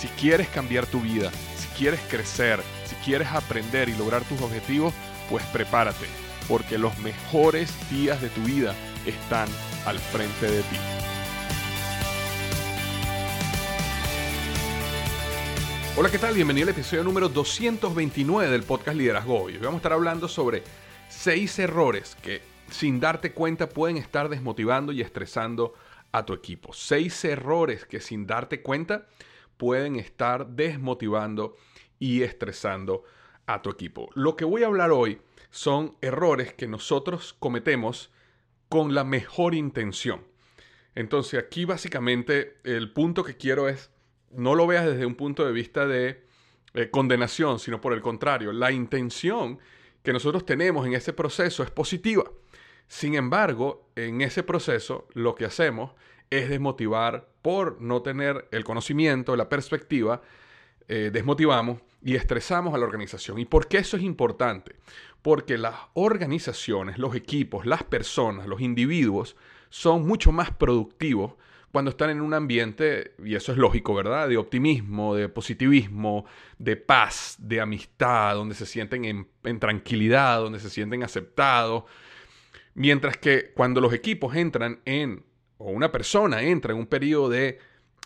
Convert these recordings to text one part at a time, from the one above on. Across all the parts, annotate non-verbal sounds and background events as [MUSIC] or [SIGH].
Si quieres cambiar tu vida, si quieres crecer, si quieres aprender y lograr tus objetivos, pues prepárate, porque los mejores días de tu vida están al frente de ti. Hola, ¿qué tal? Bienvenido al episodio número 229 del podcast Liderazgo Hoy. Vamos a estar hablando sobre seis errores que sin darte cuenta pueden estar desmotivando y estresando a tu equipo. Seis errores que sin darte cuenta pueden estar desmotivando y estresando a tu equipo. Lo que voy a hablar hoy son errores que nosotros cometemos con la mejor intención. Entonces aquí básicamente el punto que quiero es, no lo veas desde un punto de vista de eh, condenación, sino por el contrario, la intención que nosotros tenemos en ese proceso es positiva. Sin embargo, en ese proceso lo que hacemos es desmotivar por no tener el conocimiento, la perspectiva, eh, desmotivamos y estresamos a la organización. ¿Y por qué eso es importante? Porque las organizaciones, los equipos, las personas, los individuos son mucho más productivos cuando están en un ambiente, y eso es lógico, ¿verdad? De optimismo, de positivismo, de paz, de amistad, donde se sienten en, en tranquilidad, donde se sienten aceptados, Mientras que cuando los equipos entran en, o una persona entra en un periodo de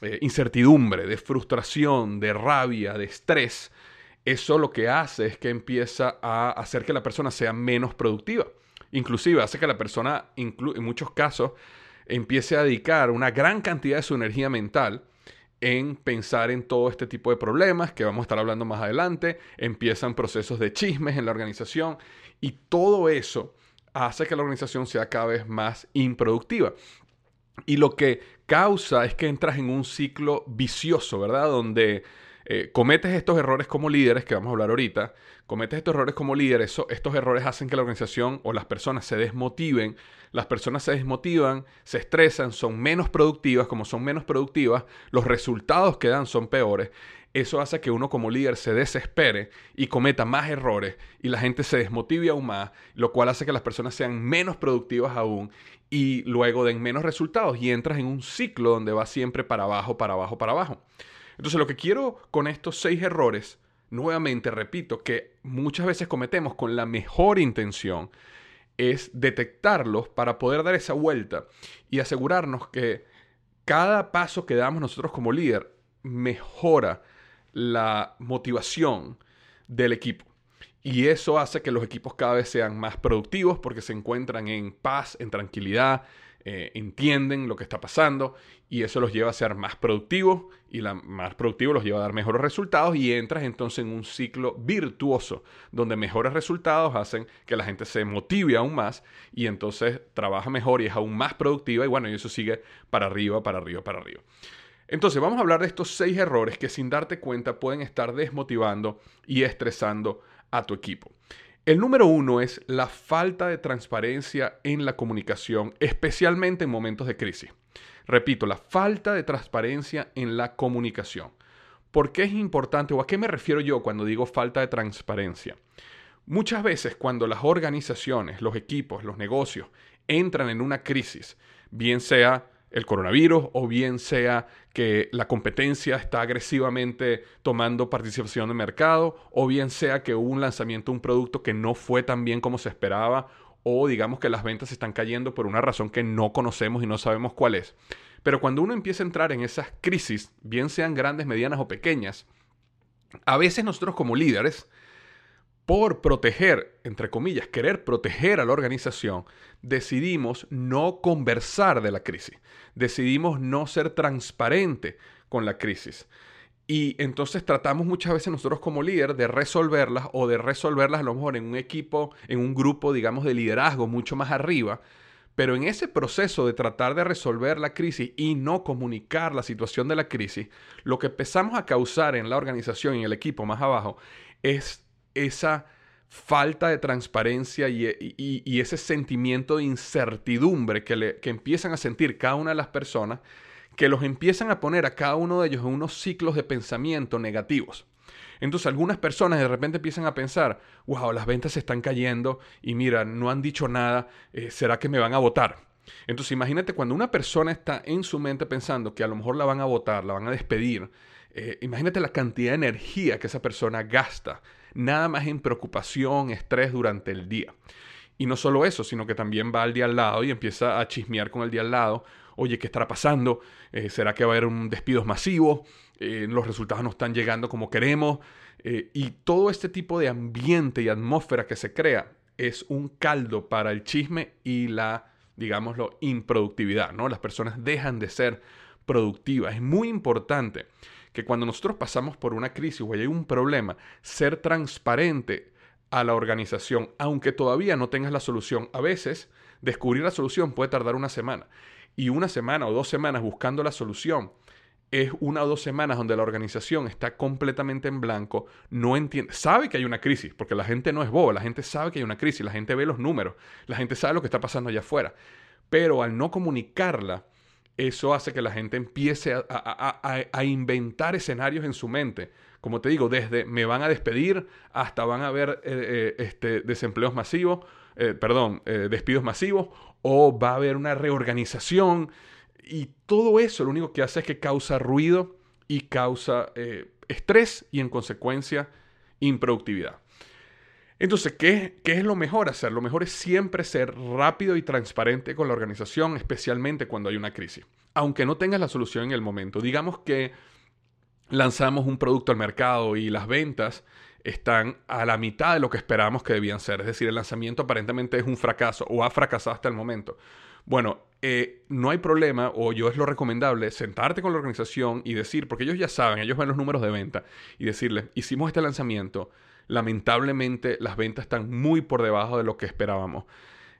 eh, incertidumbre, de frustración, de rabia, de estrés, eso lo que hace es que empieza a hacer que la persona sea menos productiva. Inclusive hace que la persona, en muchos casos, empiece a dedicar una gran cantidad de su energía mental en pensar en todo este tipo de problemas que vamos a estar hablando más adelante. Empiezan procesos de chismes en la organización y todo eso hace que la organización sea cada vez más improductiva. Y lo que causa es que entras en un ciclo vicioso, ¿verdad? Donde eh, cometes estos errores como líderes, que vamos a hablar ahorita, cometes estos errores como líderes, estos errores hacen que la organización o las personas se desmotiven, las personas se desmotivan, se estresan, son menos productivas, como son menos productivas, los resultados que dan son peores eso hace que uno como líder se desespere y cometa más errores y la gente se desmotive aún más, lo cual hace que las personas sean menos productivas aún y luego den menos resultados y entras en un ciclo donde va siempre para abajo, para abajo, para abajo. Entonces lo que quiero con estos seis errores, nuevamente repito, que muchas veces cometemos con la mejor intención, es detectarlos para poder dar esa vuelta y asegurarnos que cada paso que damos nosotros como líder mejora la motivación del equipo. Y eso hace que los equipos cada vez sean más productivos porque se encuentran en paz, en tranquilidad, eh, entienden lo que está pasando y eso los lleva a ser más productivos y la, más productivo los lleva a dar mejores resultados y entras entonces en un ciclo virtuoso donde mejores resultados hacen que la gente se motive aún más y entonces trabaja mejor y es aún más productiva y bueno, y eso sigue para arriba, para arriba, para arriba. Entonces vamos a hablar de estos seis errores que sin darte cuenta pueden estar desmotivando y estresando a tu equipo. El número uno es la falta de transparencia en la comunicación, especialmente en momentos de crisis. Repito, la falta de transparencia en la comunicación. ¿Por qué es importante o a qué me refiero yo cuando digo falta de transparencia? Muchas veces cuando las organizaciones, los equipos, los negocios entran en una crisis, bien sea el coronavirus o bien sea que la competencia está agresivamente tomando participación de mercado o bien sea que hubo un lanzamiento de un producto que no fue tan bien como se esperaba o digamos que las ventas están cayendo por una razón que no conocemos y no sabemos cuál es. Pero cuando uno empieza a entrar en esas crisis, bien sean grandes, medianas o pequeñas, a veces nosotros como líderes por proteger, entre comillas, querer proteger a la organización, decidimos no conversar de la crisis, decidimos no ser transparente con la crisis. Y entonces tratamos muchas veces nosotros como líder de resolverlas o de resolverlas a lo mejor en un equipo, en un grupo, digamos, de liderazgo mucho más arriba, Pero en ese proceso de tratar de resolver la crisis y no comunicar la situación de la crisis, lo que empezamos a causar en la organización y en el equipo más abajo es esa falta de transparencia y, ese sentimiento de incertidumbre que, empiezan a sentir cada una de las personas, que los empiezan a poner a cada uno de ellos en unos ciclos de pensamiento negativos. Entonces algunas personas de repente empiezan a pensar, wow, las ventas se están cayendo y mira, no han dicho nada, eh, ¿será que me van a votar? Entonces imagínate cuando una persona está en su mente pensando que a lo mejor la van a votar, la van a despedir, eh, imagínate la cantidad de energía que esa persona gasta, nada más en preocupación, estrés durante el día. Y no solo eso, sino que también va al día al lado y empieza a chismear con el día al lado. Oye, ¿qué estará pasando? Eh, ¿Será que va a haber un despido masivo? Eh, los resultados no están llegando como queremos. Eh, y todo este tipo de ambiente y atmósfera que se crea es un caldo para el chisme y la, digámoslo, improductividad, ¿no? Las personas dejan de ser productivas. Es muy importante que cuando nosotros pasamos por una crisis o hay un problema, ser transparente a la organización, aunque todavía no tengas la solución. A veces, descubrir la solución puede tardar una semana. Y una semana o dos semanas buscando la solución es una o dos semanas donde la organización está completamente en blanco, no entiende, sabe que hay una crisis, porque la gente no es boba, la gente sabe que hay una crisis, la gente ve los números, la gente sabe lo que está pasando allá afuera, pero al no comunicarla, eso hace que la gente empiece a, inventar escenarios en su mente. Como te digo, desde me van a despedir hasta van a haber eh, eh, este, desempleos masivos, eh, perdón, despidos masivos, o va a haber una reorganización y todo eso lo único que hace es que causa ruido y causa estrés y en consecuencia improductividad. Entonces, ¿qué, ¿qué, es lo mejor hacer? Lo mejor es siempre ser rápido y transparente con la organización, especialmente cuando hay una crisis. Aunque no tengas la solución en el momento. Digamos que lanzamos un producto al mercado y las ventas están a la mitad de lo que esperábamos que debían ser. Es decir, el lanzamiento aparentemente es un fracaso o ha fracasado hasta el momento. Bueno, eh, no hay problema, o yo es lo recomendable, sentarte con la organización y decir, porque ellos ya saben, ellos ven los números de venta, y decirles, hicimos este lanzamiento, lamentablemente las ventas están muy por debajo de lo que esperábamos.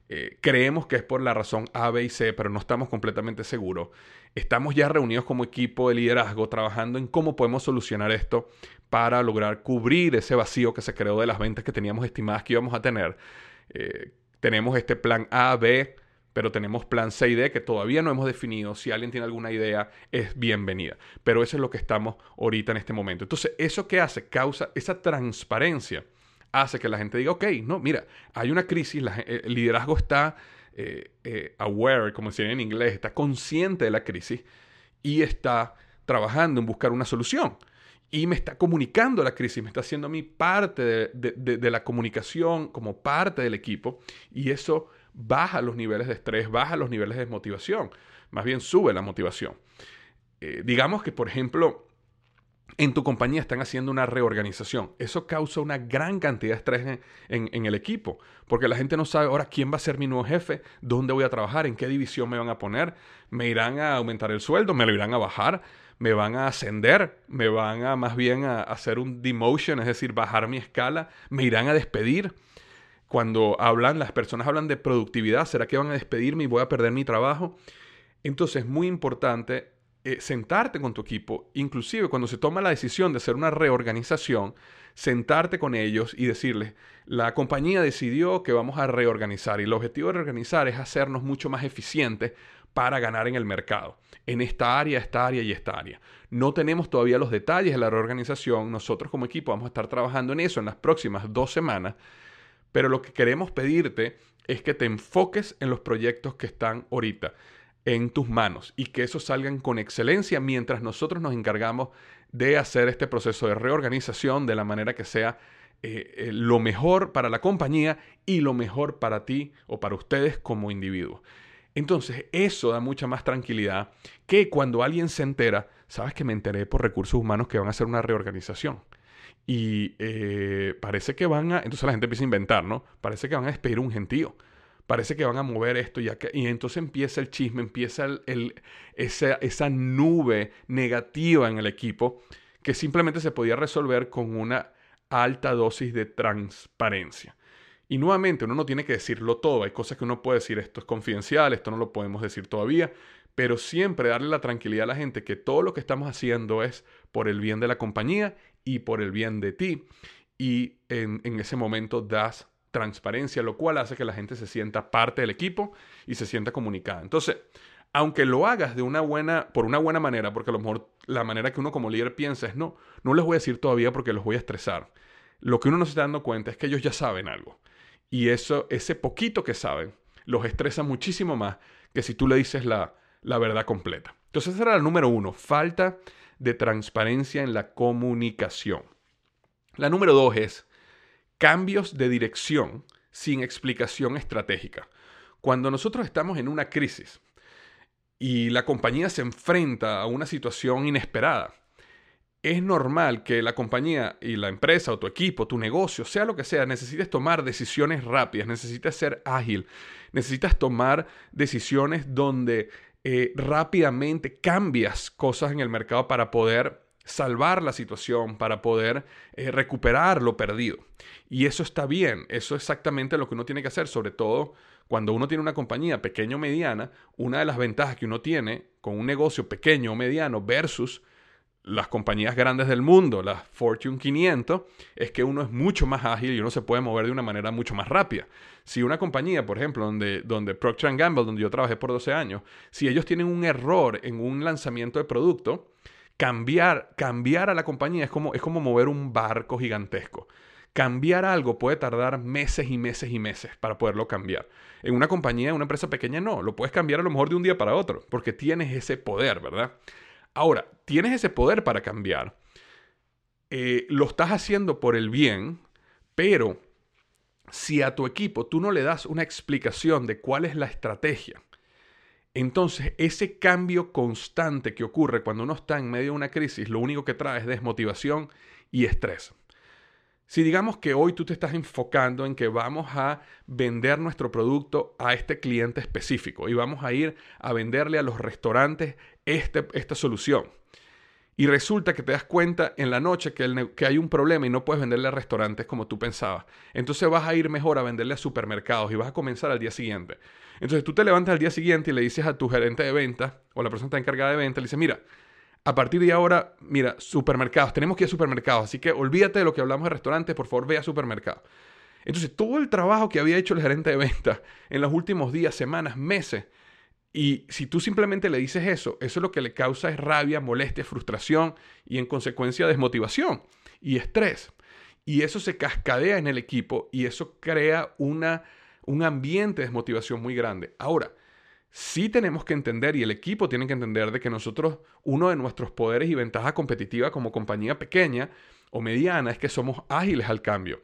Eh, creemos que es por la razón A, B y C, pero no estamos completamente seguros. Estamos ya reunidos como equipo de liderazgo trabajando en cómo podemos solucionar esto para lograr cubrir ese vacío que se creó de las ventas que teníamos estimadas que íbamos a tener. Eh, tenemos este plan A, B, pero tenemos plan C y D que todavía no hemos definido. Si alguien tiene alguna idea, es bienvenida. Pero eso es lo que estamos ahorita en este momento. Entonces, ¿eso qué hace? Causa esa transparencia. Hace que la gente diga, ok, no, mira, hay una crisis, el liderazgo está eh, eh, aware, como se en inglés, está consciente de la crisis y está trabajando en buscar una solución. Y me está comunicando la crisis, me está haciendo a mí parte de la comunicación como parte del equipo. Y eso baja los niveles de estrés, baja los niveles de motivación, más bien sube la motivación. Eh, digamos que, por ejemplo, en tu compañía están haciendo una reorganización. Eso causa una gran cantidad de estrés en, el equipo, porque la gente no sabe ahora quién va a ser mi nuevo jefe, dónde voy a trabajar, en qué división me van a poner, me irán a aumentar el sueldo, me lo irán a bajar, me van a ascender, me van a más bien a hacer un demotion, es decir, bajar mi escala, me irán a despedir cuando hablan, las personas hablan de productividad, ¿será que van a despedirme y voy a perder mi trabajo? Entonces es muy importante eh, sentarte con tu equipo, inclusive cuando se toma la decisión de hacer una reorganización, sentarte con ellos y decirles, la compañía decidió que vamos a reorganizar y el objetivo de reorganizar es hacernos mucho más eficientes para ganar en el mercado, en esta área, esta área y esta área. No tenemos todavía los detalles de la reorganización, nosotros como equipo vamos a estar trabajando en eso en las próximas dos semanas pero lo que queremos pedirte es que te enfoques en los proyectos que están ahorita en tus manos y que esos salgan con excelencia mientras nosotros nos encargamos de hacer este proceso de reorganización de la manera que sea eh, eh, lo mejor para la compañía y lo mejor para ti o para ustedes como individuos. Entonces, eso da mucha más tranquilidad que cuando alguien se entera, sabes que me enteré por recursos humanos que van a hacer una reorganización. Y eh, parece que van a, entonces la gente empieza a inventar, ¿no? Parece que van a despedir un gentío. Parece que van a mover esto y, y entonces empieza el chisme, empieza el, esa, esa nube negativa en el equipo que simplemente se podía resolver con una alta dosis de transparencia. Y nuevamente, uno no tiene que decirlo todo. Hay cosas que uno puede decir, esto es confidencial, esto no lo podemos decir todavía, pero siempre darle la tranquilidad a la gente que todo lo que estamos haciendo es por el bien de la compañía y por el bien de ti. Y en, en ese momento das transparencia, lo cual hace que la gente se sienta parte del equipo y se sienta comunicada. Entonces, aunque lo hagas de una buena, por una buena manera, porque a lo mejor la manera que uno como líder piensa es no, no les voy a decir todavía porque los voy a estresar. Lo que uno no se está dando cuenta es que ellos ya saben algo. Y eso, ese poquito que saben, los estresa muchísimo más que si tú le dices la, la verdad completa. Entonces, ese era el número uno, falta de transparencia en la comunicación. La número dos es cambios de dirección sin explicación estratégica. Cuando nosotros estamos en una crisis, y la compañía se enfrenta a una situación inesperada, es normal que la compañía y la empresa o tu equipo, tu negocio, sea lo que sea, necesites tomar decisiones rápidas, necesitas ser ágil, necesitas tomar decisiones donde eh, rápidamente cambias cosas en el mercado para poder salvar la situación, para poder eh, recuperar lo perdido. Y eso está bien, eso es exactamente lo que uno tiene que hacer, sobre todo cuando uno tiene una compañía pequeña o mediana, una de las ventajas que uno tiene con un negocio pequeño o mediano versus las compañías grandes del mundo, las Fortune 500, es que uno es mucho más ágil y uno se puede mover de una manera mucho más rápida. Si una compañía, por ejemplo, donde, donde Procter Gamble, donde yo trabajé por 12 años, si ellos tienen un error en un lanzamiento de producto, cambiar, cambiar a la compañía es como, es como mover un barco gigantesco. Cambiar algo puede tardar meses y meses y meses para poderlo cambiar. En una compañía, en una empresa pequeña, no. Lo puedes cambiar a lo mejor de un día para otro, porque tienes ese poder, ¿verdad? Ahora, tienes ese poder para cambiar. Eh, lo estás haciendo por el bien, pero si a tu equipo tú no le das una explicación de cuál es la estrategia, entonces ese cambio constante que ocurre cuando uno está en medio de una crisis, lo único que trae es desmotivación y estrés. Si digamos que hoy tú te estás enfocando en que vamos a vender nuestro producto a este cliente específico y vamos a ir a venderle a los restaurantes este, esta solución. Y resulta que te das cuenta en la noche que, hay un problema y no puedes venderle a restaurantes como tú pensabas. Entonces vas a ir mejor a venderle a supermercados y vas a comenzar al día siguiente. Entonces tú te levantas al día siguiente y le dices a tu gerente de ventas o la persona que está encargada de ventas, le dices, mira, a partir de ahora, mira, supermercados, tenemos que ir a supermercados, así que olvídate de lo que hablamos de restaurantes, por favor ve a supermercados. Entonces, todo el trabajo que había hecho el gerente de ventas en los últimos días, semanas, meses, y si tú simplemente le dices eso, eso lo que le causa es rabia, molestia, frustración y en consecuencia desmotivación y estrés. Y eso se cascadea en el equipo y eso crea una, un ambiente de desmotivación muy grande. Ahora, sí tenemos que entender y el equipo tiene que entender de que nosotros, uno de nuestros poderes y ventajas competitivas como compañía pequeña o mediana es que somos ágiles al cambio.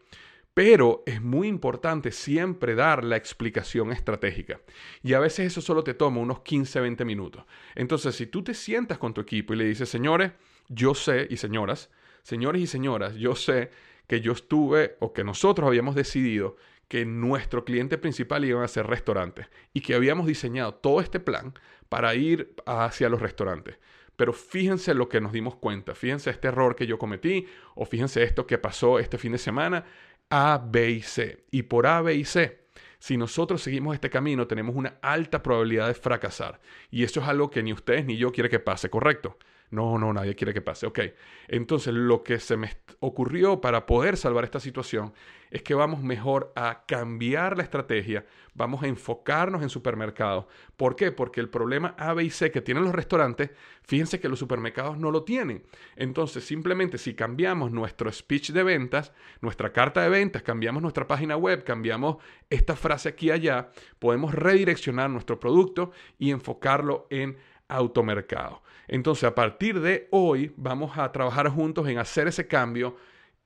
Pero es muy importante siempre dar la explicación estratégica. Y a veces eso solo te toma unos 15, 20 minutos. Entonces, si tú te sientas con tu equipo y le dices, señores, yo sé, y señoras, señores y señoras, yo sé que yo estuve o que nosotros habíamos decidido que nuestro cliente principal iban a ser restaurantes y que habíamos diseñado todo este plan para ir hacia los restaurantes. Pero fíjense lo que nos dimos cuenta, fíjense este error que yo cometí o fíjense esto que pasó este fin de semana, A, B y C. Y por A, B y C, si nosotros seguimos este camino, tenemos una alta probabilidad de fracasar. Y eso es algo que ni ustedes ni yo quiere que pase, ¿correcto? No, no, nadie quiere que pase. Ok, entonces lo que se me ocurrió para poder salvar esta situación es que vamos mejor a cambiar la estrategia, vamos a enfocarnos en supermercados. ¿Por qué? Porque el problema A, B y C que tienen los restaurantes, fíjense que los supermercados no lo tienen. Entonces, simplemente si cambiamos nuestro speech de ventas, nuestra carta de ventas, cambiamos nuestra página web, cambiamos esta frase aquí y allá, podemos redireccionar nuestro producto y enfocarlo en automercado. Entonces, a partir de hoy, vamos a trabajar juntos en hacer ese cambio.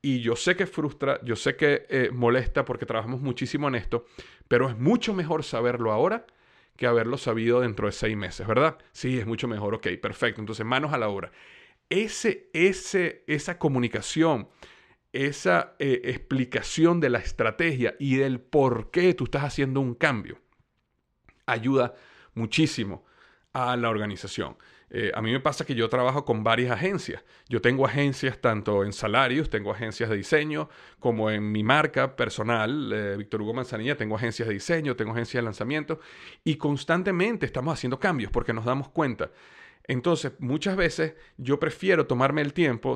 Y yo sé que frustra, yo sé que eh, molesta porque trabajamos muchísimo en esto, pero es mucho mejor saberlo ahora que haberlo sabido dentro de seis meses, ¿verdad? Sí, es mucho mejor. Ok, perfecto. Entonces, manos a la obra. Ese, ese, esa comunicación, esa eh, explicación de la estrategia y del por qué tú estás haciendo un cambio, ayuda muchísimo a la organización. Eh, a mí me pasa que yo trabajo con varias agencias. Yo tengo agencias tanto en salarios, tengo agencias de diseño, como en mi marca personal, eh, Víctor Hugo Manzanilla, tengo agencias de diseño, tengo agencias de lanzamiento y constantemente estamos haciendo cambios porque nos damos cuenta. Entonces, muchas veces yo prefiero tomarme el tiempo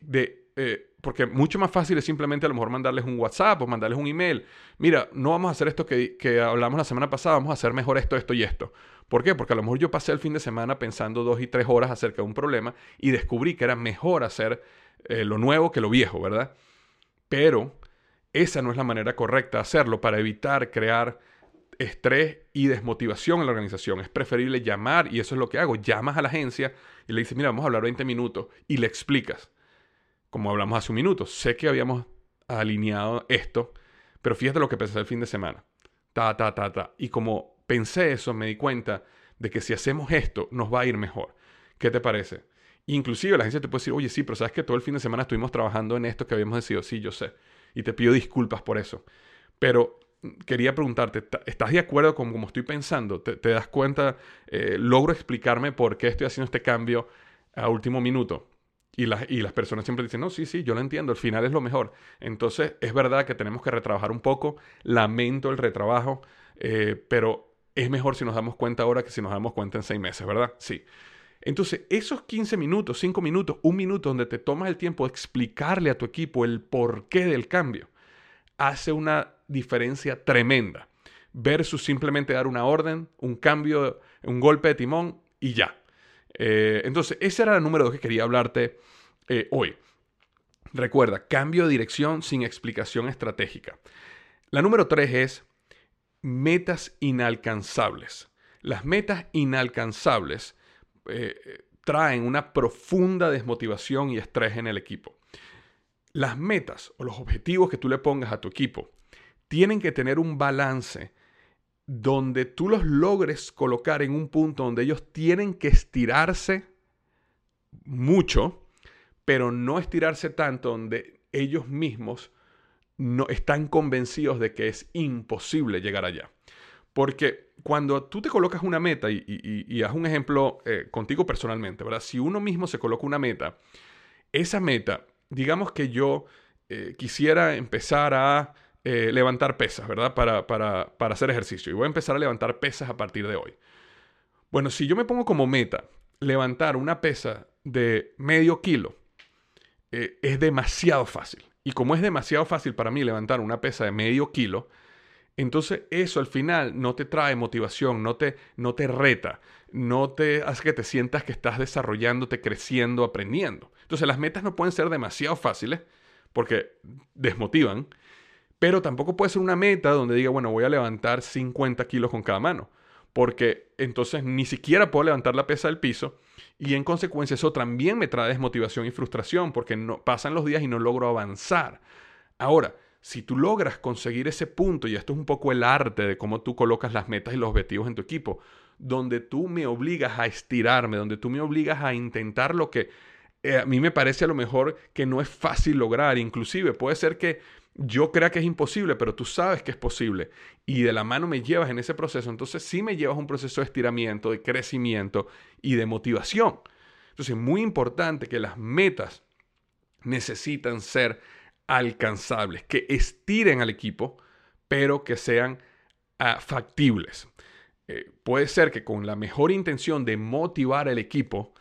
de eh, porque mucho más fácil es simplemente a lo mejor mandarles un WhatsApp o mandarles un email. Mira, no vamos a hacer esto que, que, hablamos la semana pasada, vamos a hacer mejor esto, esto y esto. ¿Por qué? Porque a lo mejor yo pasé el fin de semana pensando dos y tres horas acerca de un problema y descubrí que era mejor hacer eh, lo nuevo que lo viejo, ¿verdad? Pero esa no es la manera correcta de hacerlo para evitar crear estrés y desmotivación en la organización. Es preferible llamar, y eso es lo que hago, llamas a la agencia y le dices, mira, vamos a hablar 20 minutos y le explicas como hablamos hace un minuto. Sé que habíamos alineado esto, pero fíjate lo que pensé el fin de semana. Ta, ta, ta, ta. Y como pensé eso, me di cuenta de que si hacemos esto, nos va a ir mejor. ¿Qué te parece? Inclusive la agencia te puede decir, oye, sí, pero sabes que todo el fin de semana estuvimos trabajando en esto que habíamos decidido. Sí, yo sé. Y te pido disculpas por eso. Pero quería preguntarte, ¿estás de acuerdo con cómo estoy pensando? ¿Te, das cuenta? Eh, ¿Logro explicarme por qué estoy haciendo este cambio a último minuto? Y, y las personas siempre dicen, no, sí, sí, yo lo entiendo, el final es lo mejor. Entonces, es verdad que tenemos que retrabajar un poco, lamento el retrabajo, eh, pero es mejor si nos damos cuenta ahora que si nos damos cuenta en seis meses, ¿verdad? Sí. Entonces, esos 15 minutos, 5 minutos, un minuto donde te tomas el tiempo de explicarle a tu equipo el porqué del cambio, hace una diferencia tremenda versus simplemente dar una orden, un cambio, un golpe de timón y ya. Eh, entonces, esa era la número dos que quería hablarte eh, hoy. Recuerda, cambio de dirección sin explicación estratégica. La número tres es metas inalcanzables. Las metas inalcanzables eh, traen una profunda desmotivación y estrés en el equipo. Las metas o los objetivos que tú le pongas a tu equipo tienen que tener un balance donde tú los logres colocar en un punto donde ellos tienen que estirarse mucho, pero no estirarse tanto donde ellos mismos no están convencidos de que es imposible llegar allá. Porque cuando tú te colocas una meta, y, haz un ejemplo eh, contigo personalmente, ¿verdad? Si uno mismo se coloca una meta, esa meta, digamos que yo eh, quisiera empezar a eh, levantar pesas, ¿verdad? Para, para, hacer ejercicio. Y voy a empezar a levantar pesas a partir de hoy. Bueno, si yo me pongo como meta levantar una pesa de medio kilo, es demasiado fácil. Y como es demasiado fácil para mí levantar una pesa de medio kilo, entonces eso al final no te trae motivación, no te, no te reta, no te hace que te sientas que estás desarrollándote, creciendo, aprendiendo. Entonces las metas no pueden ser demasiado fáciles porque desmotivan pero tampoco puede ser una meta donde diga, bueno, voy a levantar 50 kilos con cada mano, porque entonces ni siquiera puedo levantar la pesa del piso y en consecuencia eso también me trae desmotivación y frustración porque no, pasan los días y no logro avanzar. Ahora, si tú logras conseguir ese punto, y esto es un poco el arte de cómo tú colocas las metas y los objetivos en tu equipo, donde tú me obligas a estirarme, donde tú me obligas a intentar lo que eh, a mí me parece a lo mejor que no es fácil lograr, inclusive puede ser que yo crea que es imposible, pero tú sabes que es posible y de la mano me llevas en ese proceso, entonces sí me llevas un proceso de estiramiento, de crecimiento y de motivación. Entonces es muy importante que las metas necesitan ser alcanzables, que estiren al equipo, pero que sean ah, factibles. Eh, puede ser que con la mejor intención de motivar al equipo,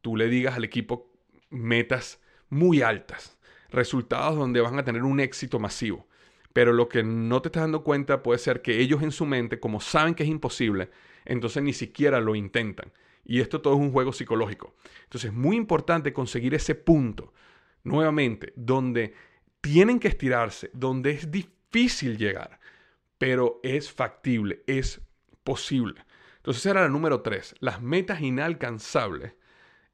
tú le digas al equipo metas muy altas, resultados donde van a tener un éxito masivo. Pero lo que no te estás dando cuenta puede ser que ellos en su mente, como saben que es imposible, entonces ni siquiera lo intentan. Y esto todo es un juego psicológico. Entonces es muy importante conseguir ese punto, nuevamente, donde tienen que estirarse, donde es difícil llegar, pero es factible, es posible. Entonces era la número tres, las metas inalcanzables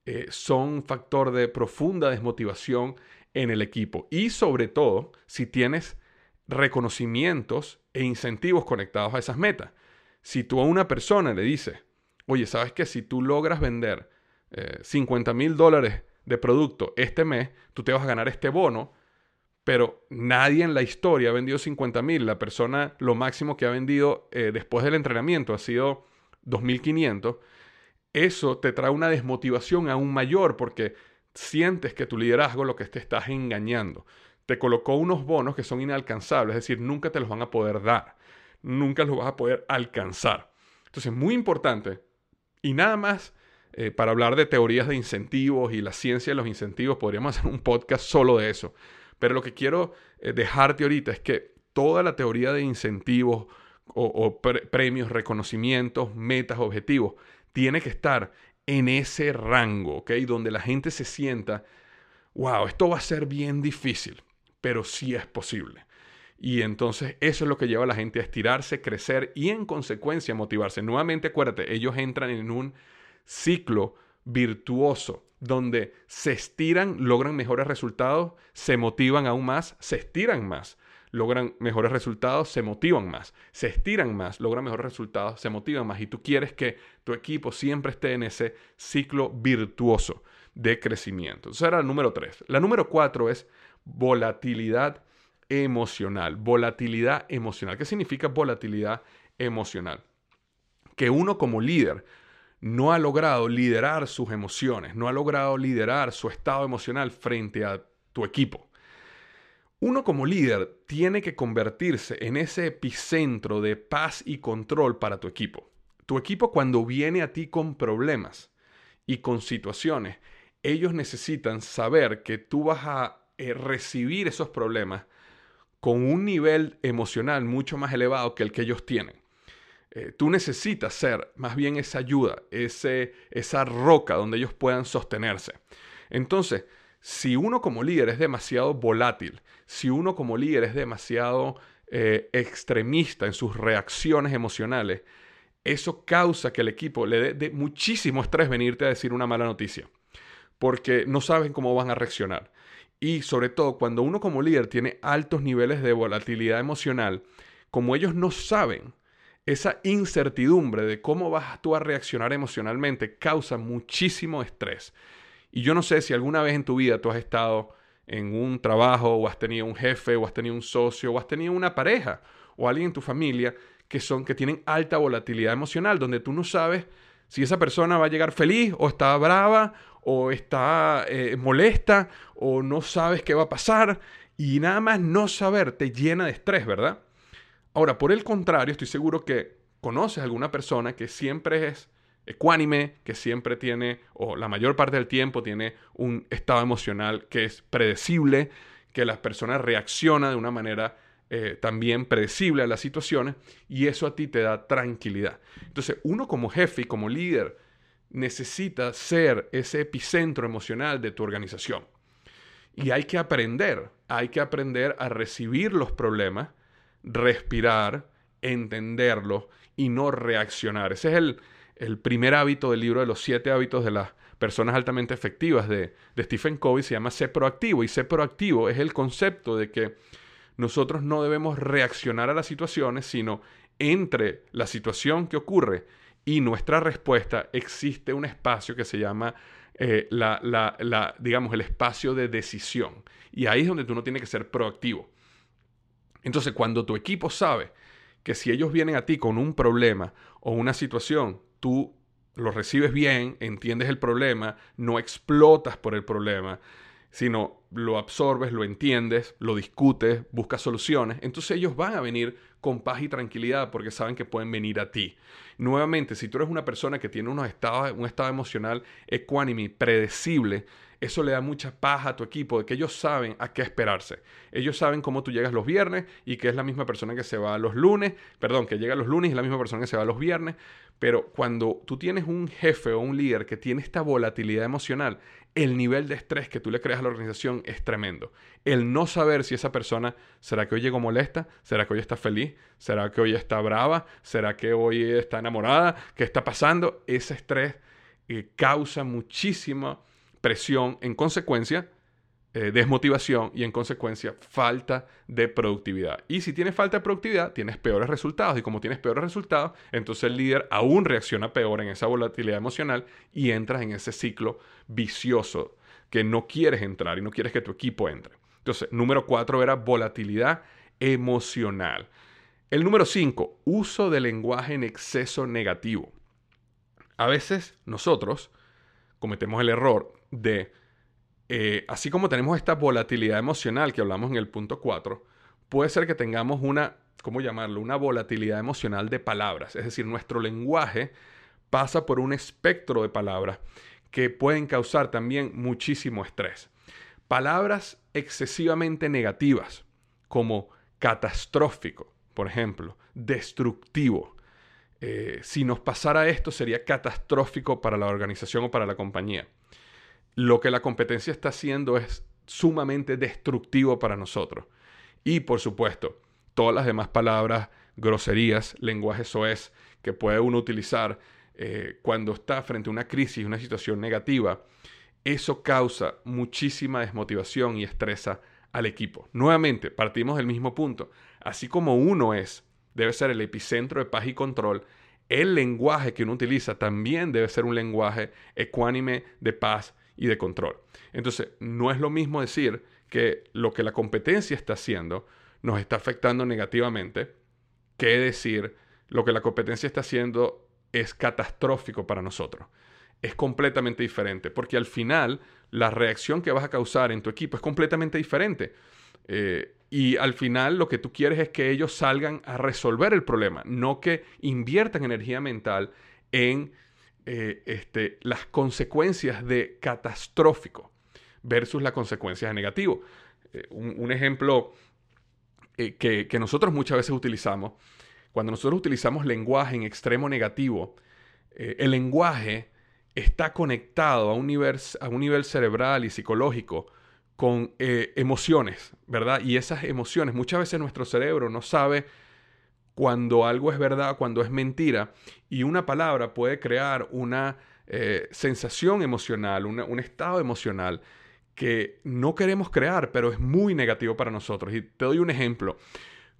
eh, son un factor de profunda desmotivación en el equipo. Y sobre todo, si tienes reconocimientos e incentivos conectados a esas metas. Si tú a una persona le dices, oye, ¿sabes que si tú logras vender 50 eh, mil dólares de producto este mes, tú te vas a ganar este bono, pero nadie en la historia ha vendido 50 mil. La persona, lo máximo que ha vendido eh, después del entrenamiento ha sido 2.500 eso te trae una desmotivación aún mayor porque sientes que tu liderazgo lo que te estás engañando. Te colocó unos bonos que son inalcanzables, es decir, nunca te los van a poder dar, nunca los vas a poder alcanzar. Entonces, muy importante, y nada más eh, para hablar de teorías de incentivos y la ciencia de los incentivos, podríamos [LAUGHS] hacer un podcast solo de eso. Pero lo que quiero eh, dejarte ahorita es que toda la teoría de incentivos o, premios, reconocimientos, metas, objetivos, tiene que estar en ese rango, ¿ok? Donde la gente se sienta, wow, esto va a ser bien difícil, pero sí es posible. Y entonces eso es lo que lleva a la gente a estirarse, crecer y en consecuencia motivarse. Nuevamente acuérdate, ellos entran en un ciclo virtuoso donde se estiran, logran mejores resultados, se motivan aún más, se estiran más, logran mejores resultados, se motivan más, se estiran más, logran mejores resultados, se motivan más. Y tú quieres que tu equipo siempre esté en ese ciclo virtuoso de crecimiento. Eso era el número tres. La número cuatro es volatilidad emocional. Volatilidad emocional. ¿Qué significa volatilidad emocional? Que uno como líder no ha logrado liderar sus emociones, no ha logrado liderar su estado emocional frente a tu equipo. Uno como líder tiene que convertirse en ese epicentro de paz y control para tu equipo. Tu equipo cuando viene a ti con problemas y con situaciones, ellos necesitan saber que tú vas a eh, recibir esos problemas con un nivel emocional mucho más elevado que el que ellos tienen. Eh, tú necesitas ser más bien esa ayuda, ese, esa roca donde ellos puedan sostenerse. Entonces, si uno como líder es demasiado volátil, si uno como líder es demasiado eh, extremista en sus reacciones emocionales, eso causa que el equipo le dé muchísimo estrés venirte a decir una mala noticia, porque no saben cómo van a reaccionar. Y sobre todo, cuando uno como líder tiene altos niveles de volatilidad emocional, como ellos no saben, esa incertidumbre de cómo vas tú a reaccionar emocionalmente causa muchísimo estrés. Y yo no sé si alguna vez en tu vida tú has estado en un trabajo o has tenido un jefe o has tenido un socio o has tenido una pareja o alguien en tu familia que son que tienen alta volatilidad emocional donde tú no sabes si esa persona va a llegar feliz o está brava o está eh, molesta o no sabes qué va a pasar y nada más no saber te llena de estrés, ¿verdad? Ahora, por el contrario, estoy seguro que conoces a alguna persona que siempre es ecuánime, que siempre tiene, o la mayor parte del tiempo tiene un estado emocional que es predecible, que las personas reaccionan de una manera eh, también predecible a las situaciones y eso a ti te da tranquilidad. Entonces, uno como jefe y como líder necesita ser ese epicentro emocional de tu organización. Y hay que aprender, hay que aprender a recibir los problemas, respirar, entenderlos y no reaccionar. Ese es el, el, primer hábito del libro de los siete hábitos de las personas altamente efectivas de, Stephen Covey, se llama ser proactivo. Y ser proactivo es el concepto de que nosotros no debemos reaccionar a las situaciones, sino entre la situación que ocurre y nuestra respuesta existe un espacio que se llama eh, la, digamos, el espacio de decisión. Y ahí es donde tú no tienes que ser proactivo. Entonces, cuando tu equipo sabe que si ellos vienen a ti con un problema o una situación, tú lo recibes bien, entiendes el problema, no explotas por el problema, sino lo absorbes, lo entiendes, lo discutes, buscas soluciones, entonces ellos van a venir con paz y tranquilidad porque saben que pueden venir a ti. Nuevamente, si tú eres una persona que tiene unos estados, un estado emocional ecuánime, predecible, eso le da mucha paz a tu equipo, de que ellos saben a qué esperarse. Ellos saben cómo tú llegas los viernes y que es la misma persona que se va los lunes, perdón, que llega los lunes y es la misma persona que se va los viernes, pero cuando tú tienes un jefe o un líder que tiene esta volatilidad emocional, el nivel de estrés que tú le creas a la organización es tremendo. El no saber si esa persona, ¿será que hoy llegó molesta? ¿Será que hoy está feliz? ¿Será que hoy está brava? ¿Será que hoy está enamorada? ¿Qué está pasando? Ese estrés eh, causa muchísima presión, en consecuencia, eh, desmotivación y en consecuencia falta de productividad. Y si tienes falta de productividad, tienes peores resultados. Y como tienes peores resultados, entonces el líder aún reacciona peor en esa volatilidad emocional y entras en ese ciclo vicioso que no quieres entrar y no quieres que tu equipo entre. Entonces, número cuatro era volatilidad emocional. El número cinco, uso de lenguaje en exceso negativo. A veces nosotros cometemos el error de, eh, así como tenemos esta volatilidad emocional que hablamos en el punto 4, puede ser que tengamos una, ¿cómo llamarlo? Una volatilidad emocional de palabras. Es decir, nuestro lenguaje pasa por un espectro de palabras que pueden causar también muchísimo estrés. Palabras excesivamente negativas, como catastrófico, por ejemplo, destructivo. Eh, si nos pasara esto sería catastrófico para la organización o para la compañía. Lo que la competencia está haciendo es sumamente destructivo para nosotros. Y por supuesto, todas las demás palabras, groserías, lenguaje soez que puede uno utilizar eh, cuando está frente a una crisis, una situación negativa, eso causa muchísima desmotivación y estresa al equipo. Nuevamente, partimos del mismo punto. Así como uno es, debe ser el epicentro de paz y control, el lenguaje que uno utiliza también debe ser un lenguaje ecuánime de paz y de control. Entonces, no es lo mismo decir que lo que la competencia está haciendo nos está afectando negativamente que decir lo que la competencia está haciendo es catastrófico para nosotros. Es completamente diferente, porque al final la reacción que vas a causar en tu equipo es completamente diferente. Eh, y al final lo que tú quieres es que ellos salgan a resolver el problema, no que inviertan energía mental en eh, este, las consecuencias de catastrófico versus las consecuencias de negativo. Eh, un, ejemplo eh, que, nosotros muchas veces utilizamos, cuando nosotros utilizamos lenguaje en extremo negativo, el lenguaje está conectado a un, nivel, a un nivel cerebral y psicológico con emociones, ¿verdad? Y esas emociones, muchas veces nuestro cerebro no sabe cuando algo es verdad, cuando es mentira, y una palabra puede crear una eh, sensación emocional, un estado emocional que no queremos crear, pero es muy negativo para nosotros. Y te doy un ejemplo.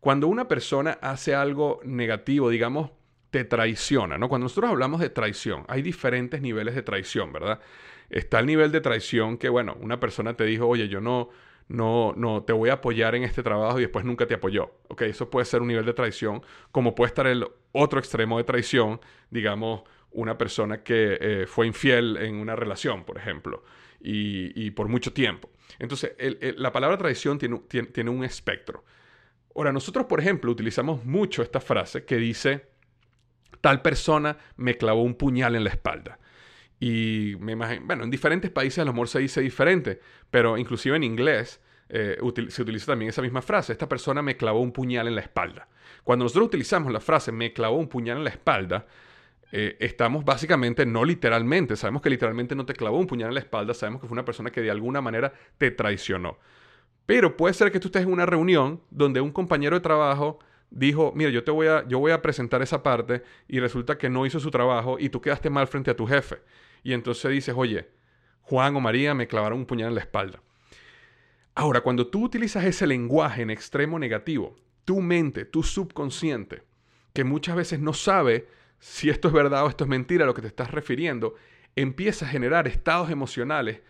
Cuando una persona hace algo negativo, digamos, te traiciona, ¿no? Cuando nosotros hablamos de traición, hay diferentes niveles de traición, ¿verdad? Está el nivel de traición que, bueno, una persona te dijo, oye, yo no, no, no, te voy a apoyar en este trabajo y después nunca te apoyó. Ok, eso puede ser un nivel de traición, como puede estar el otro extremo de traición, digamos, una persona que eh, fue infiel en una relación, por ejemplo, y, por mucho tiempo. Entonces, la palabra traición tiene, tiene un espectro. Ahora, nosotros, por ejemplo, utilizamos mucho esta frase que dice, tal persona me clavó un puñal en la espalda. Y me imagino, bueno, en diferentes países a lo mejor se dice diferente, pero inclusive en inglés eh, se utiliza también esa misma frase. Esta persona me clavó un puñal en la espalda. Cuando nosotros utilizamos la frase me clavó un puñal en la espalda, eh, estamos básicamente, no literalmente, sabemos que literalmente no te clavó un puñal en la espalda, sabemos que fue una persona que de alguna manera te traicionó. Pero puede ser que tú estés en una reunión donde un compañero de trabajo dijo, mira, yo te voy a, yo voy a presentar esa parte y resulta que no hizo su trabajo y tú quedaste mal frente a tu jefe y entonces dices, oye, Juan o María me clavaron un puñal en la espalda. Ahora, cuando tú utilizas ese lenguaje en extremo negativo, tu mente, tu subconsciente, que muchas veces no sabe si esto es verdad o esto es mentira a lo que te estás refiriendo, empieza a generar estados emocionales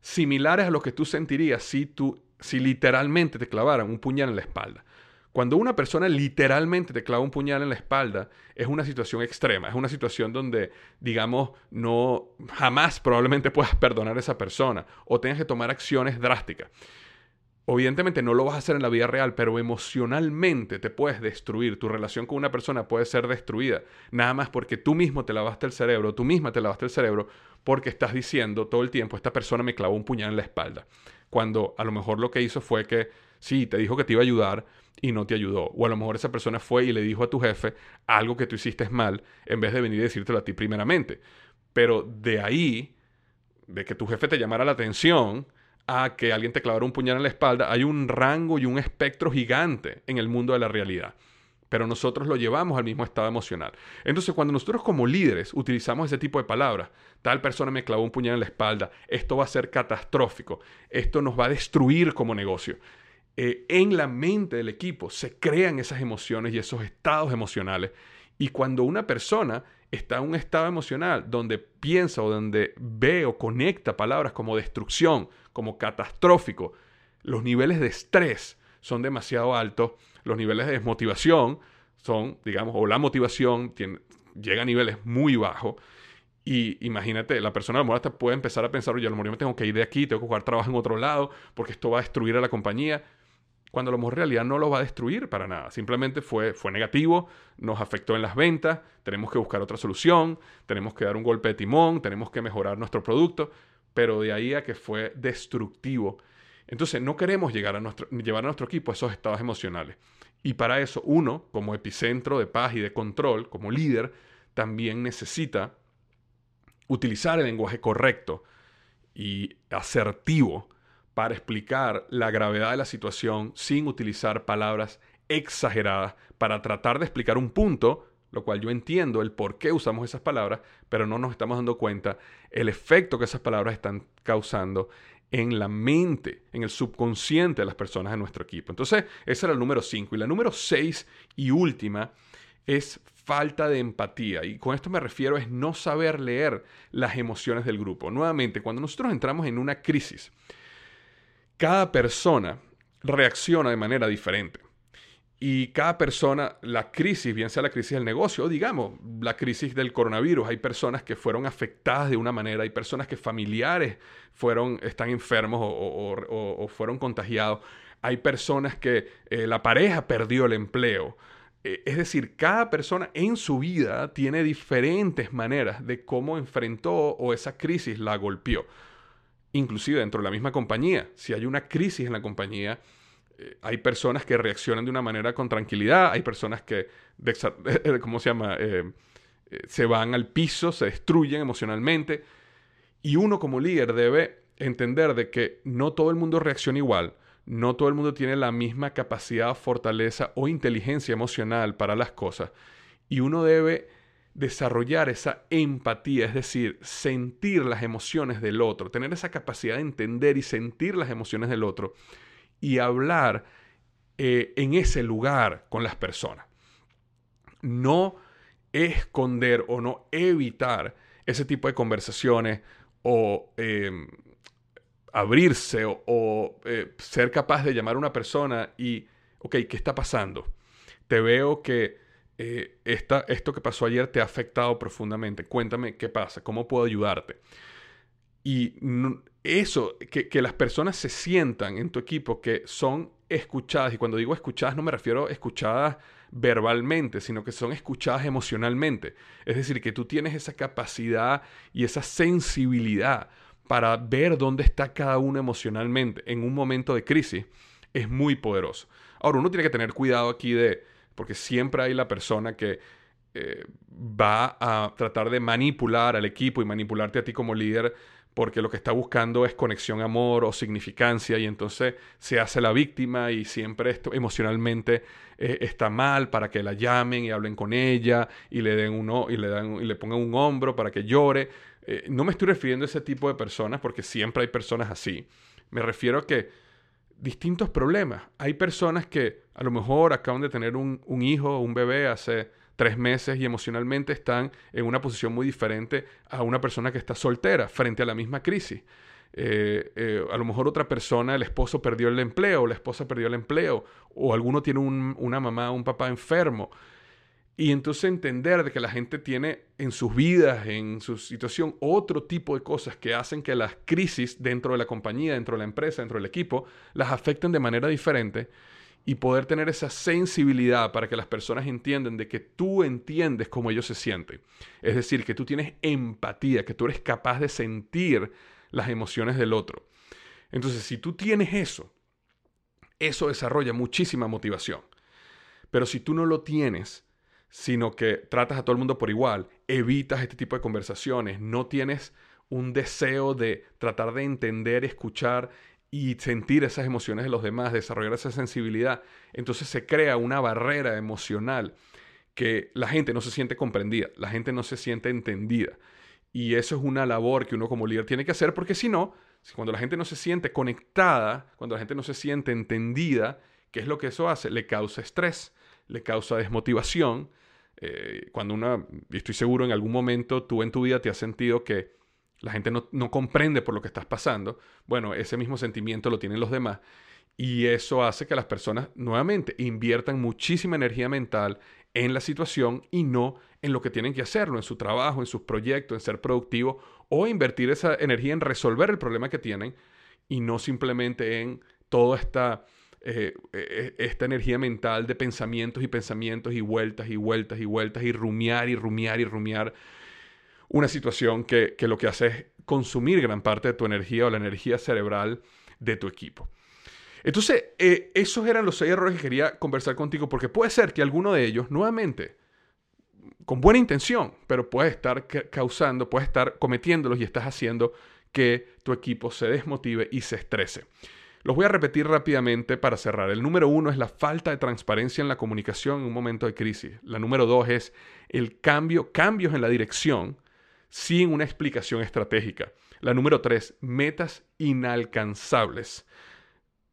similares a lo que tú sentirías si tú si literalmente te clavaran un puñal en la espalda. Cuando una persona literalmente te clava un puñal en la espalda, es una situación extrema, es una situación donde, digamos, no jamás probablemente puedas perdonar a esa persona o tengas que tomar acciones drásticas. Evidentemente no lo vas a hacer en la vida real, pero emocionalmente te puedes destruir. Tu relación con una persona puede ser destruida. Nada más porque tú mismo te lavaste el cerebro, tú misma te lavaste el cerebro porque estás diciendo todo el tiempo, esta persona me clavó un puñal en la espalda. Cuando a lo mejor lo que hizo fue que, sí, te dijo que te iba a ayudar, y no te ayudó. O a lo mejor esa persona fue y le dijo a tu jefe algo que tú hiciste mal en vez de venir y decírtelo a ti primeramente. Pero de ahí, de que tu jefe te llamara la atención a que alguien te clavara un puñal en la espalda, hay un rango y un espectro gigante en el mundo de la realidad. Pero nosotros lo llevamos al mismo estado emocional. Entonces, cuando nosotros como líderes utilizamos ese tipo de palabras, tal persona me clavó un puñal en la espalda, esto va a ser catastrófico, esto nos va a destruir como negocio. Eh, en la mente del equipo se crean esas emociones y esos estados emocionales. Y cuando una persona está en un estado emocional donde piensa o donde ve o conecta palabras como destrucción, como catastrófico, los niveles de estrés son demasiado altos, los niveles de desmotivación son, digamos, o la motivación llega a niveles muy bajos Y imagínate, la persona a lo mejor puede empezar a pensar, oye, a lo mejor yo me tengo que ir de aquí, tengo que jugar trabajo en otro lado, porque esto va a destruir a la compañía. Cuando lo mejor en realidad no lo va a destruir para nada. Simplemente fue, fue negativo, nos afectó en las ventas, tenemos que buscar otra solución, tenemos que dar un golpe de timón, tenemos que mejorar nuestro producto, pero de ahí a que fue destructivo. Entonces no queremos llegar a nuestro, llevar a nuestro equipo a esos estados emocionales. Y para eso uno, como epicentro de paz y de control, como líder, también necesita utilizar el lenguaje correcto y asertivo para explicar la gravedad de la situación sin utilizar palabras exageradas para tratar de explicar un punto, lo cual yo entiendo el por qué usamos esas palabras, pero no nos estamos dando cuenta el efecto que esas palabras están causando en la mente, en el subconsciente de las personas de nuestro equipo. Entonces, ese era el número 5. Y la número 6 y última es falta de empatía. Y con esto me refiero es no saber leer las emociones del grupo. Nuevamente, cuando nosotros entramos en una crisis, cada persona reacciona de manera diferente. Y cada persona, la crisis, bien sea la crisis del negocio o digamos la crisis del coronavirus, hay personas que fueron afectadas de una manera, hay personas que familiares fueron, están enfermos o, fueron contagiados, hay personas que eh, la pareja perdió el empleo. Eh, es decir, cada persona en su vida tiene diferentes maneras de cómo enfrentó o esa crisis la golpeó. Inclusive dentro de la misma compañía, si hay una crisis en la compañía, eh, hay personas que reaccionan de una manera con tranquilidad, hay personas que, [LAUGHS] ¿cómo se llama? Eh, eh, se van al piso, se destruyen emocionalmente. Y uno como líder debe entender de que no todo el mundo reacciona igual, no todo el mundo tiene la misma capacidad, fortaleza o inteligencia emocional para las cosas. Y uno debe desarrollar esa empatía, es decir, sentir las emociones del otro, tener esa capacidad de entender y sentir las emociones del otro y hablar eh, en ese lugar con las personas. No esconder o no evitar ese tipo de conversaciones o em, abrirse o, eh, ser capaz de llamar a una persona y, ok, ¿qué está pasando? Te veo que eh, esto que pasó ayer te ha afectado profundamente. Cuéntame qué pasa, cómo puedo ayudarte. Y eso, que, las personas se sientan en tu equipo que son escuchadas, y cuando digo escuchadas no me refiero a escuchadas verbalmente, sino que son escuchadas emocionalmente. Es decir, que tú tienes esa capacidad y esa sensibilidad para ver dónde está cada uno emocionalmente en un momento de crisis, es muy poderoso. Ahora, uno tiene que tener cuidado aquí de, porque siempre hay la persona que eh, va a tratar de manipular al equipo y manipularte a ti como líder porque lo que está buscando es conexión, amor o significancia y entonces se hace la víctima y siempre esto emocionalmente eh, está mal para que la llamen y hablen con ella y le den uno y le dan y le pongan un hombro para que llore. Eh, no me estoy refiriendo a ese tipo de personas porque siempre hay personas así. Me refiero a que distintos problemas. Hay personas que a lo mejor acaban de tener un, un hijo o un bebé hace tres meses y emocionalmente están en una posición muy diferente a una persona que está soltera frente a la misma crisis. Eh, eh, a lo mejor otra persona, el esposo perdió el empleo, la esposa perdió el empleo, o alguno tiene una mamá o un papá enfermo. Y entonces entender de que la gente tiene en sus vidas, en su situación, otro tipo de cosas que hacen que las crisis dentro de la compañía, dentro de la empresa, dentro del equipo, las afecten de manera diferente y poder tener esa sensibilidad para que las personas entiendan de que tú entiendes cómo ellos se sienten. Es decir, que tú tienes empatía, que tú eres capaz de sentir las emociones del otro. Entonces, si tú tienes eso, eso desarrolla muchísima motivación. Pero si tú no lo tienes, sino que tratas a todo el mundo por igual, evitas este tipo de conversaciones, no tienes un deseo de tratar de entender, escuchar y sentir esas emociones de los demás, desarrollar esa sensibilidad, entonces se crea una barrera emocional que la gente no se siente comprendida, la gente no se siente entendida. Y eso es una labor que uno como líder tiene que hacer porque si no, cuando la gente no se siente conectada, cuando la gente no se siente entendida, ¿qué es lo que eso hace? Le causa estrés, le causa desmotivación. Eh, cuando una, y estoy seguro en algún momento tú en tu vida te has sentido que la gente no, comprende por lo que estás pasando, bueno, ese mismo sentimiento lo tienen los demás. Y eso hace que las personas nuevamente inviertan muchísima energía mental en la situación y no en lo que tienen que hacerlo, en su trabajo, en sus proyectos, en ser productivo o invertir esa energía en resolver el problema que tienen y no simplemente en toda esta, eh, esta energía mental de pensamientos y pensamientos y vueltas y vueltas y vueltas y rumiar y rumiar y rumiar una situación que, que lo que hace es consumir gran parte de tu energía o la energía cerebral de tu equipo. Entonces, eh, esos eran los seis errores que quería conversar contigo, porque puede ser que alguno de ellos, nuevamente, con buena intención, pero puede estar causando, puede estar cometiéndolos y estás haciendo que tu equipo se desmotive y se estrese. Los voy a repetir rápidamente para cerrar. El número uno es la falta de transparencia en la comunicación en un momento de crisis. La número dos es el cambio, cambios en la dirección sin una explicación estratégica. La número tres, metas inalcanzables.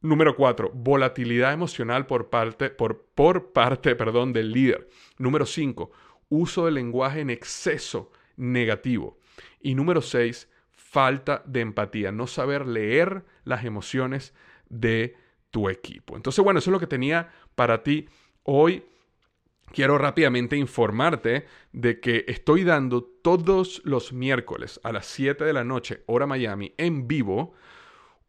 Número 4. Volatilidad emocional por parte, por, por parte perdón, del líder. Número 5. Uso del lenguaje en exceso negativo. Y número 6. Falta de empatía. No saber leer las emociones de tu equipo. Entonces, bueno, eso es lo que tenía para ti hoy. Quiero rápidamente informarte de que estoy dando todos los miércoles a las 7 de la noche, hora Miami, en vivo,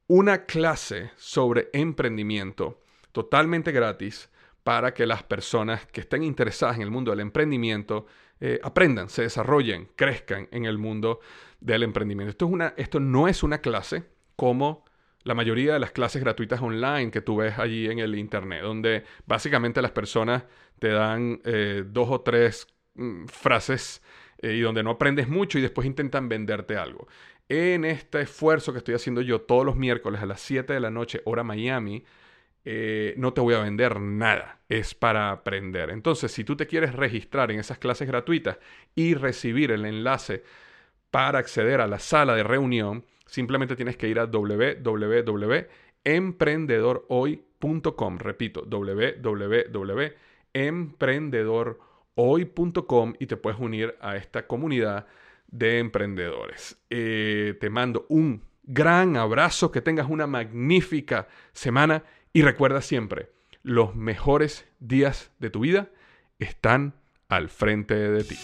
una clase sobre emprendimiento totalmente gratis para que las personas que estén interesadas en el mundo del emprendimiento eh, aprendan, se desarrollen, crezcan en el mundo del emprendimiento. Esto, es una, esto no es una clase como la mayoría de las clases gratuitas online que tú ves allí en el Internet, donde básicamente las personas te dan eh, dos o tres mm, frases eh, y donde no aprendes mucho y después intentan venderte algo en este esfuerzo que estoy haciendo yo todos los miércoles a las 7 de la noche, hora Miami, eh, no te voy a vender nada, es para aprender. Entonces, si tú te quieres registrar en esas clases gratuitas y recibir el enlace para acceder a la sala de reunión, simplemente tienes que ir a www.emprendedorhoy.com. Repito, www.emprendedorhoy.com y te puedes unir a esta comunidad de emprendedores. Eh, te mando un gran abrazo, que tengas una magnífica semana y recuerda siempre, los mejores días de tu vida están al frente de ti.